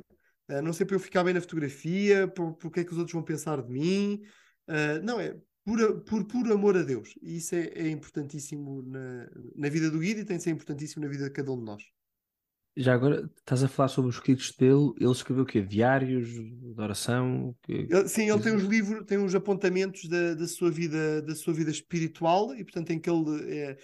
Uh, não ser para eu ficar bem na fotografia, por, que é que os outros vão pensar de mim, uh, não, é por, por, por amor a Deus. E isso é, é importantíssimo na, na vida do guia e tem de ser importantíssimo na vida de cada um de nós. Já agora estás a falar sobre os escritos dele, ele escreveu o quê? Diários de oração? Ele, sim, ele tem uns livros, tem uns apontamentos da, da, sua vida, da sua vida espiritual e portanto em que ele é,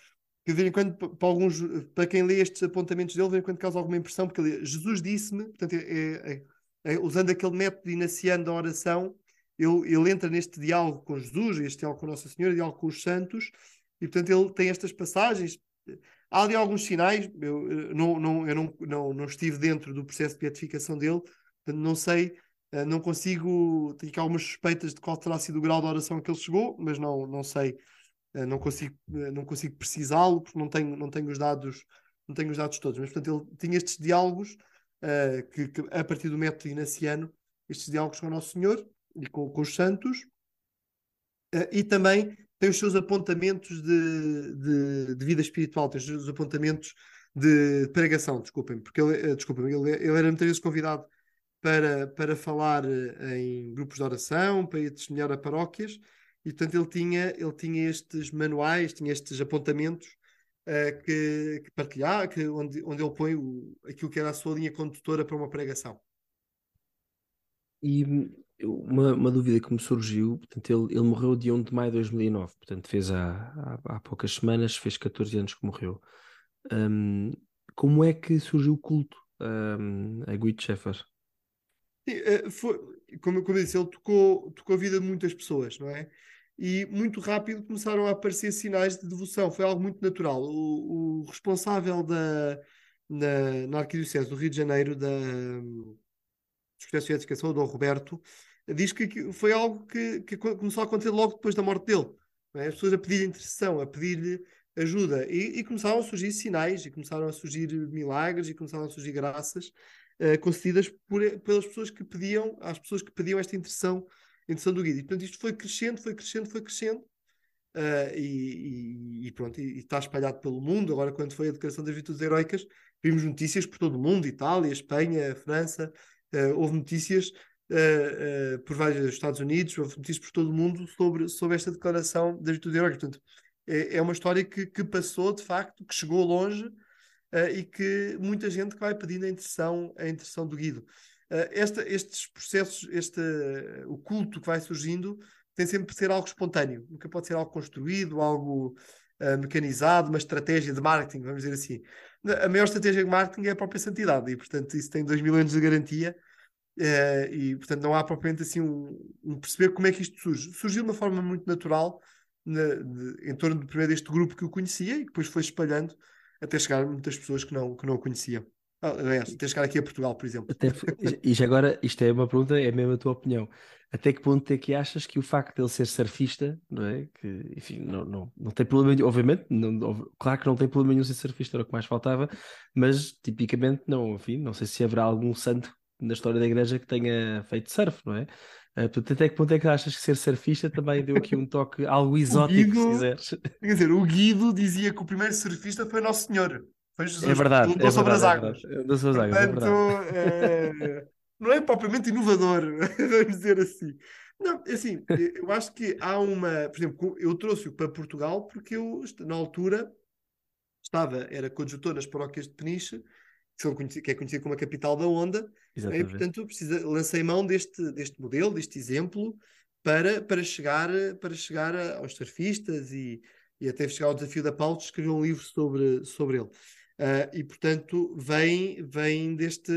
que de vez em quando, para, alguns, para quem lê estes apontamentos dele, de vez em quando causa alguma impressão, porque ele, Jesus disse-me, portanto, é, é, é, é usando aquele método inaciano da oração, ele, ele entra neste diálogo com Jesus, este diálogo com Nossa Senhora, diálogo com os santos, e portanto ele tem estas passagens Há ali alguns sinais, eu, não, não, eu não, não, não estive dentro do processo de beatificação dele, não sei, eh, não consigo, tenho aqui algumas suspeitas de qual terá sido o grau de oração que ele chegou, mas não, não sei, eh, não consigo, eh, não consigo precisá-lo, porque não tenho, não tenho os dados, não tenho os dados todos, mas portanto ele tinha estes diálogos uh, que, que, a partir do método inaciano, estes diálogos com o Nosso Senhor e com, com os santos, uh, e também tem os seus apontamentos de, de, de vida espiritual, tem os seus apontamentos de pregação, desculpem, porque ele, eh, desculpem, ele, ele era muitas vezes convidado para, para falar eh, em grupos de oração, para ir testemunhar a paróquias, e portanto ele tinha, ele tinha estes manuais, tinha estes apontamentos uh, que, que partilhar, que, onde, onde ele põe o, aquilo que era a sua linha condutora para uma pregação. E uma, uma dúvida que me surgiu, portanto, ele, ele morreu dia 1 de maio de 2009, portanto, fez há, há, há poucas semanas, fez 14 anos que morreu. Um, como é que surgiu o culto um, a Guido Schaeffer? Eh, foi, como, como eu disse, ele tocou, tocou a vida de muitas pessoas, não é? E muito rápido começaram a aparecer sinais de devoção, foi algo muito natural. O, o responsável da, na, na Arquidiocese do Rio de Janeiro, da, processos de educação, o Dom Roberto, diz que foi algo que, que começou a acontecer logo depois da morte dele. É? As pessoas a pedir intercessão, a pedir-lhe ajuda. E, e, começaram a surgir sinais, e começaram a surgir milagres, e começaram a surgir graças uh, concedidas por, pelas pessoas que pediam, às pessoas que pediam esta intercessão, intercessão do guia. E portanto isto foi crescendo, foi crescendo, foi crescendo. uh, e, e, pronto, e, está espalhado pelo mundo. Agora, quando foi a Declaração das Virtudes Heroicas, vimos notícias por todo o mundo, Itália, Espanha, França, uh, houve notícias uh, por vários Estados Unidos, houve notícias por todo o mundo sobre, sobre esta Declaração das Virtudes Heroicas. Portanto, é, é uma história que, que, passou, de facto, que chegou longe e que muita gente que vai pedindo a intercessão, a intercessão do Guido. Esta, estes processos, este, o culto que vai surgindo, tem sempre de ser algo espontâneo, nunca pode ser algo construído, algo uh, mecanizado, uma estratégia de marketing, vamos dizer assim. A maior estratégia de marketing é a própria santidade, e portanto isso tem 2 mil anos de garantia, uh, e portanto não há propriamente assim um, um, perceber como é que isto surge. Surgiu de uma forma muito natural, na, de, em torno do primeiro deste grupo que eu conhecia, e depois foi espalhando até chegar muitas pessoas que não, que não o conheciam. Aliás, até chegar aqui a Portugal, por exemplo. Até, e já agora, isto é uma pergunta, é mesmo a tua opinião. Até que ponto é que achas que o facto de ele ser surfista, não é? Que, enfim, não, não, não tem problema nenhum, obviamente, não, claro que não tem problema nenhum ser surfista, era o que mais faltava, mas tipicamente não, enfim, não sei se haverá algum santo na história da igreja que tenha feito surf, não é? Uh, portanto, até que ponto é que achas que ser surfista também deu aqui um toque algo exótico, Guido, se quiseres? Quer dizer, o Guido dizia que o primeiro surfista foi Nosso Senhor. Foi Jesus. É verdade. Andou é sobre verdade, as águas. É verdade. Sobre as águas, Portanto, é não é propriamente inovador, vamos dizer assim. Não, é assim, eu acho que há uma. Por exemplo, eu trouxe-o para Portugal porque eu, na altura, estava, era coadjutor nas paróquias de Peniche, que, é conhecido como a capital da onda, né, e portanto precisa, lancei mão deste, deste modelo, deste exemplo, para, para, chegar, para chegar aos surfistas e, e até chegar ao desafio da Paulo de escrever um livro sobre, sobre ele. Uh, e portanto vem, vem deste.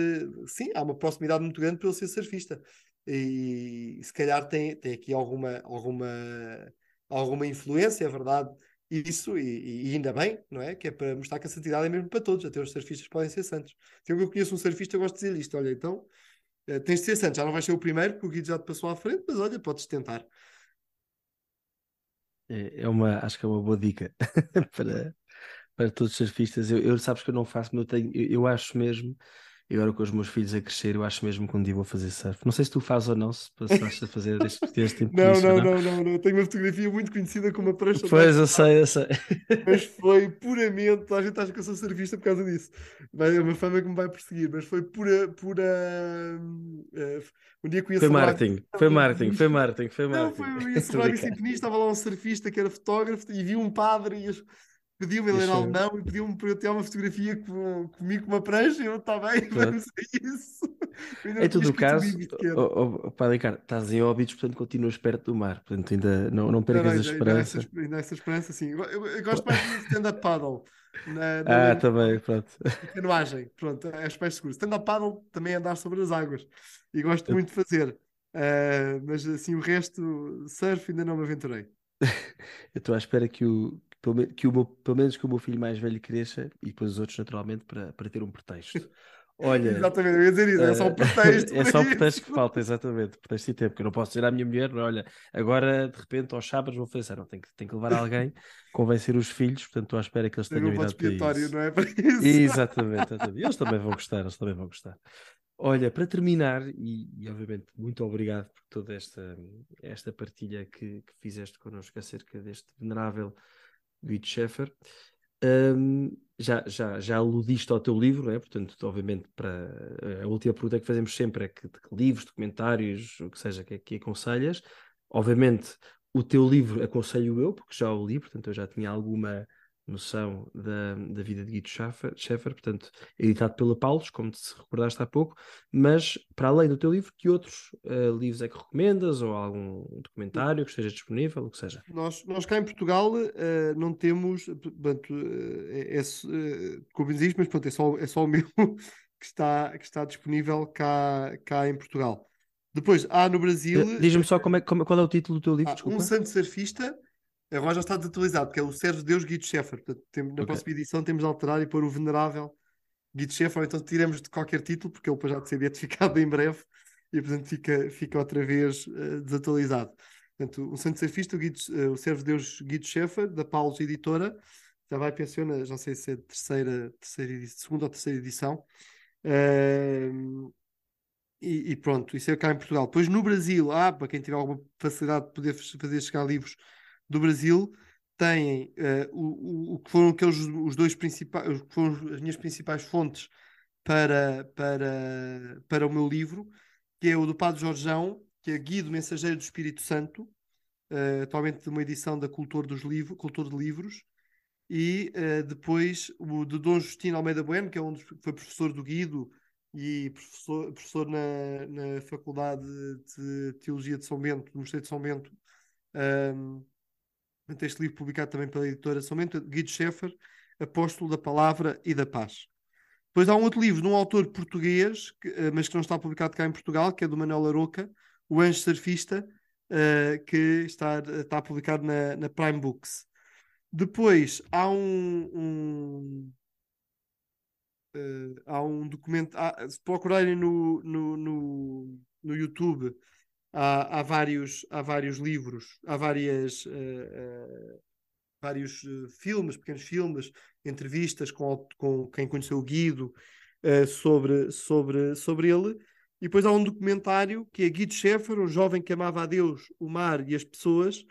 Sim, há uma proximidade muito grande para ele ser surfista. E, e se calhar tem, tem aqui alguma, alguma, alguma influência, é verdade, isso, e, e, ainda bem, não é? Que é para mostrar que a santidade é mesmo para todos, até os surfistas podem ser santos. Se eu conheço um surfista, eu gosto de dizer isto: olha, então uh, tens de ser santo, já não vais ser o primeiro, porque o Guido já te passou à frente, mas olha, podes tentar. É, é uma, acho que é uma boa dica para, para todos os surfistas. Eu, eu sabes que eu não faço, mas eu, tenho, eu, eu acho mesmo e agora com os meus filhos a crescer, eu acho mesmo que um dia vou fazer surf. Não sei se tu fazes ou não, se passaste a fazer este, este tipo não, não, não, não, não. Tenho uma fotografia muito conhecida com uma prancha. Pois, eu sei, eu sei. Mas foi puramente, a gente acha que eu sou surfista por causa disso. É uma fama que me vai perseguir, mas foi pura, pura. Uh, um dia conheço foi marketing, foi marketing, foi marketing, foi marketing. Não, foi, eu ia em estava lá um surfista que era fotógrafo e vi um padre e pediu-me ele era alemão e pediu-me para eu ter uma fotografia com, comigo com uma prancha e eu está bem, vamos a isso. Em todo o caso, oh, oh, pá, Ricardo, estás em óbitos, portanto continuas perto do mar, portanto ainda não, não percas não, não, a esperança. Ainda, ainda essa esperança, sim. Eu, eu, eu gosto mais de stand-up paddle. Na, na, ah, também, pronto. Canoagem, pronto, é os pés seguros. Stand-up paddle também é andar sobre as águas e gosto muito de fazer. Uh, mas assim, o resto, surf ainda não me aventurei. eu estou à espera que o, pelo, que o meu, pelo menos que o meu filho mais velho cresça e depois os outros, naturalmente, para, para ter um pretexto. Olha, exatamente, eu ia dizer isso, é só o pretexto. é só o pretexto que falta, exatamente, pretexto e tempo, porque eu não posso dizer à minha mulher, olha, agora de repente aos sábados vou fazer, não, tem que, tem que levar alguém, convencer os filhos, portanto estou à espera que eles tenham idade para isso. não é para isso? Exatamente, exatamente, eles também vão gostar, eles também vão gostar. Olha, para terminar, e, e, obviamente muito obrigado por toda esta, esta partilha que, que fizeste connosco acerca deste venerável Guido Schaeffer. Um, já, já, já aludiste ao teu livro, é? portanto, obviamente, para a última pergunta que fazemos sempre é que, que livros, documentários, o que seja que, que aconselhas. Obviamente, o teu livro aconselho eu, porque já o li, portanto, eu já tinha alguma noção da, da vida de Guido Schaffer, portanto, editado pela Paulos, como te recordaste há pouco, mas para além do teu livro, que outros uh, livros é que recomendas, ou algum documentário que esteja disponível, o que seja? Nós, nós cá em Portugal uh, não temos, portanto, uh, é, é, como diz, mas pronto, é só, é só o meu que está, que está disponível cá, cá em Portugal. Depois, há no Brasil... Diz-me só como é, como, qual é o título do teu livro. Um Santo Surfista Agora já está desatualizado, porque é o Servo Deus Guido Sheffer. Portanto, na okay. próxima edição temos de alterar e pôr o Venerável Guido Sheffer, ou então tiramos de qualquer título, porque ele depois já de ser beatificado em breve, e portanto fica, fica outra vez uh, desatualizado. Portanto, o Santo Surfista, o, Guido, uh, o Servo Deus Guido Sheffer, da Paulos Editora, já vai pensiona, já sei se é terceira, terceira edição, segunda ou terceira edição. Uh, e, e, pronto, isso é cá em Portugal. Depois no Brasil, ah, para quem tiver alguma facilidade de poder fazer chegar livros do Brasil, têm uh, o, o, que foram aqueles os dois principais, foram as minhas principais fontes para, para, para o meu livro, que é o do Padre Jorjão, que é Guia do Mensageiro do Espírito Santo, uh, atualmente de uma edição da Cultura dos Livros, Cultura de Livros, e uh, depois o de Dom Justino Almeida Bueno, que é um dos, foi professor do Guido e professor, professor na, na Faculdade de Teologia de São Bento, do Mosteiro de São Bento. Um, este livro publicado também pela editora São Bento, Guido Schaeffer, Apóstolo da Palavra e da Paz. Depois há um outro livro de um autor português, que, eh, mas que não está publicado cá em Portugal, que é do Manuel Aroca, O Anjo Surfista, uh, que está, está publicado na, na Prime Books. Depois há um, um uh, há um documento. Há, se procurarem no, no, no, no YouTube, há, há, vários, há vários livros, há várias. Uh, vários filmes, pequenos filmes, entrevistas com, com quem conheceu o Guido sobre, sobre, sobre ele. E depois há um documentário que é Guido Schaeffer, um jovem que amava a Deus, o mar e as pessoas,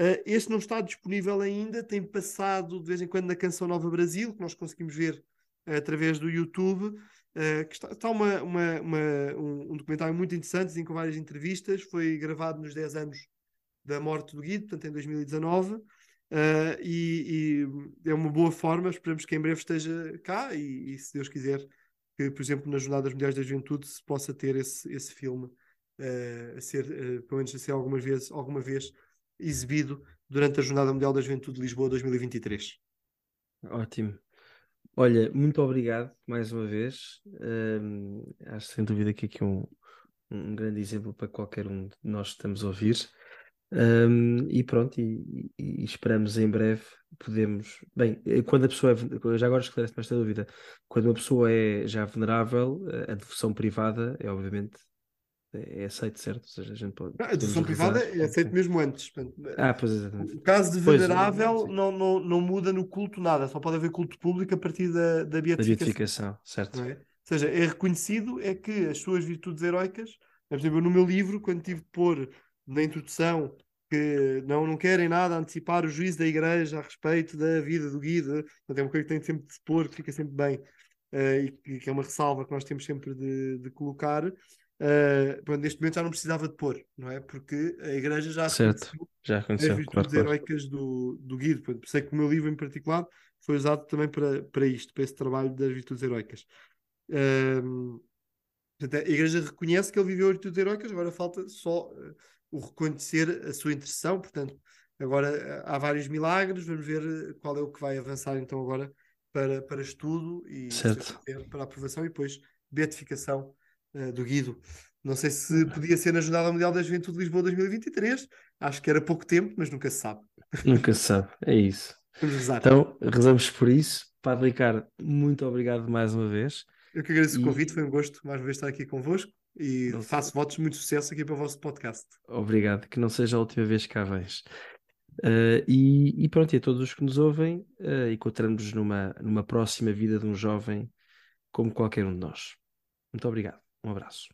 Uh, este não está disponível ainda, tem passado de vez em quando na Canção Nova Brasil, que nós conseguimos ver uh, através do YouTube, uh, que está, está uma, uma, uma, um, um, documentário muito interessante, assim, com várias entrevistas, foi gravado nos 10 anos da morte do Guido, portanto em 2019, e, e, é uma boa forma, esperamos que em breve esteja cá e, e, se Deus quiser, que por exemplo nas Jornadas Mundiais da Juventude se possa ter esse, esse filme a ser, pelo menos a ser alguma vez, alguma vez exibido durante a Jornada Mundial da Juventude de Lisboa 2023. Ótimo. Olha, muito obrigado mais uma vez. Acho sem dúvida que aqui um, um grande exemplo para qualquer um de nós que estamos a ouvir. Um, e pronto, e, e, esperamos em breve podemos. Bem, quando a pessoa é. Já agora esclarece-me esta dúvida. Quando uma pessoa é já venerável, a devoção privada é obviamente é aceito, certo? Ou seja, a gente pode. a dedução privada é aceito mesmo antes. Ah, pois exatamente. O caso de venerável pois, não, não, não muda no culto nada, só pode haver culto público a partir da, da beatificação. Da beatificação, certo. É? Ou seja, é reconhecido é que as suas virtudes heroicas, por exemplo, no meu livro, quando tive de pôr na introdução que não, não querem nada antecipar o juízo da igreja a respeito da vida do guida, é uma coisa que tem sempre de se pôr, que fica sempre bem, uh, e que é uma ressalva que nós temos sempre de, de colocar. Uh, pronto, neste momento já não precisava de pôr, não é? Porque a igreja já certo, já aconteceu, as virtudes claro, heroicas claro. do, do Guido. Por sei que o meu livro em particular foi usado também para, para isto, para esse trabalho das virtudes heroicas. Uh, portanto, a igreja reconhece que ele viveu virtudes heroicas, agora falta só uh, o reconhecer a sua intercessão. Portanto, agora há vários milagres, vamos ver qual é o que vai avançar então agora para, para estudo e para aprovação e depois beatificação do Guido. Não sei se podia ser na Jornada Mundial da Juventude de Lisboa 2023. Acho que era pouco tempo, mas nunca se sabe. Nunca se sabe, é isso. Então, rezamos por isso. Padre Ricardo, muito obrigado mais uma vez. Eu que agradeço e... o convite, foi um gosto mais uma vez estar aqui convosco e não faço sei. votos de muito sucesso aqui para o vosso podcast. Obrigado, que não seja a última vez que cá vens. Uh, e, e, pronto, e a todos os que nos ouvem, uh, encontramos-nos numa, numa próxima vida de um jovem como qualquer um de nós. Muito obrigado. Um abraço.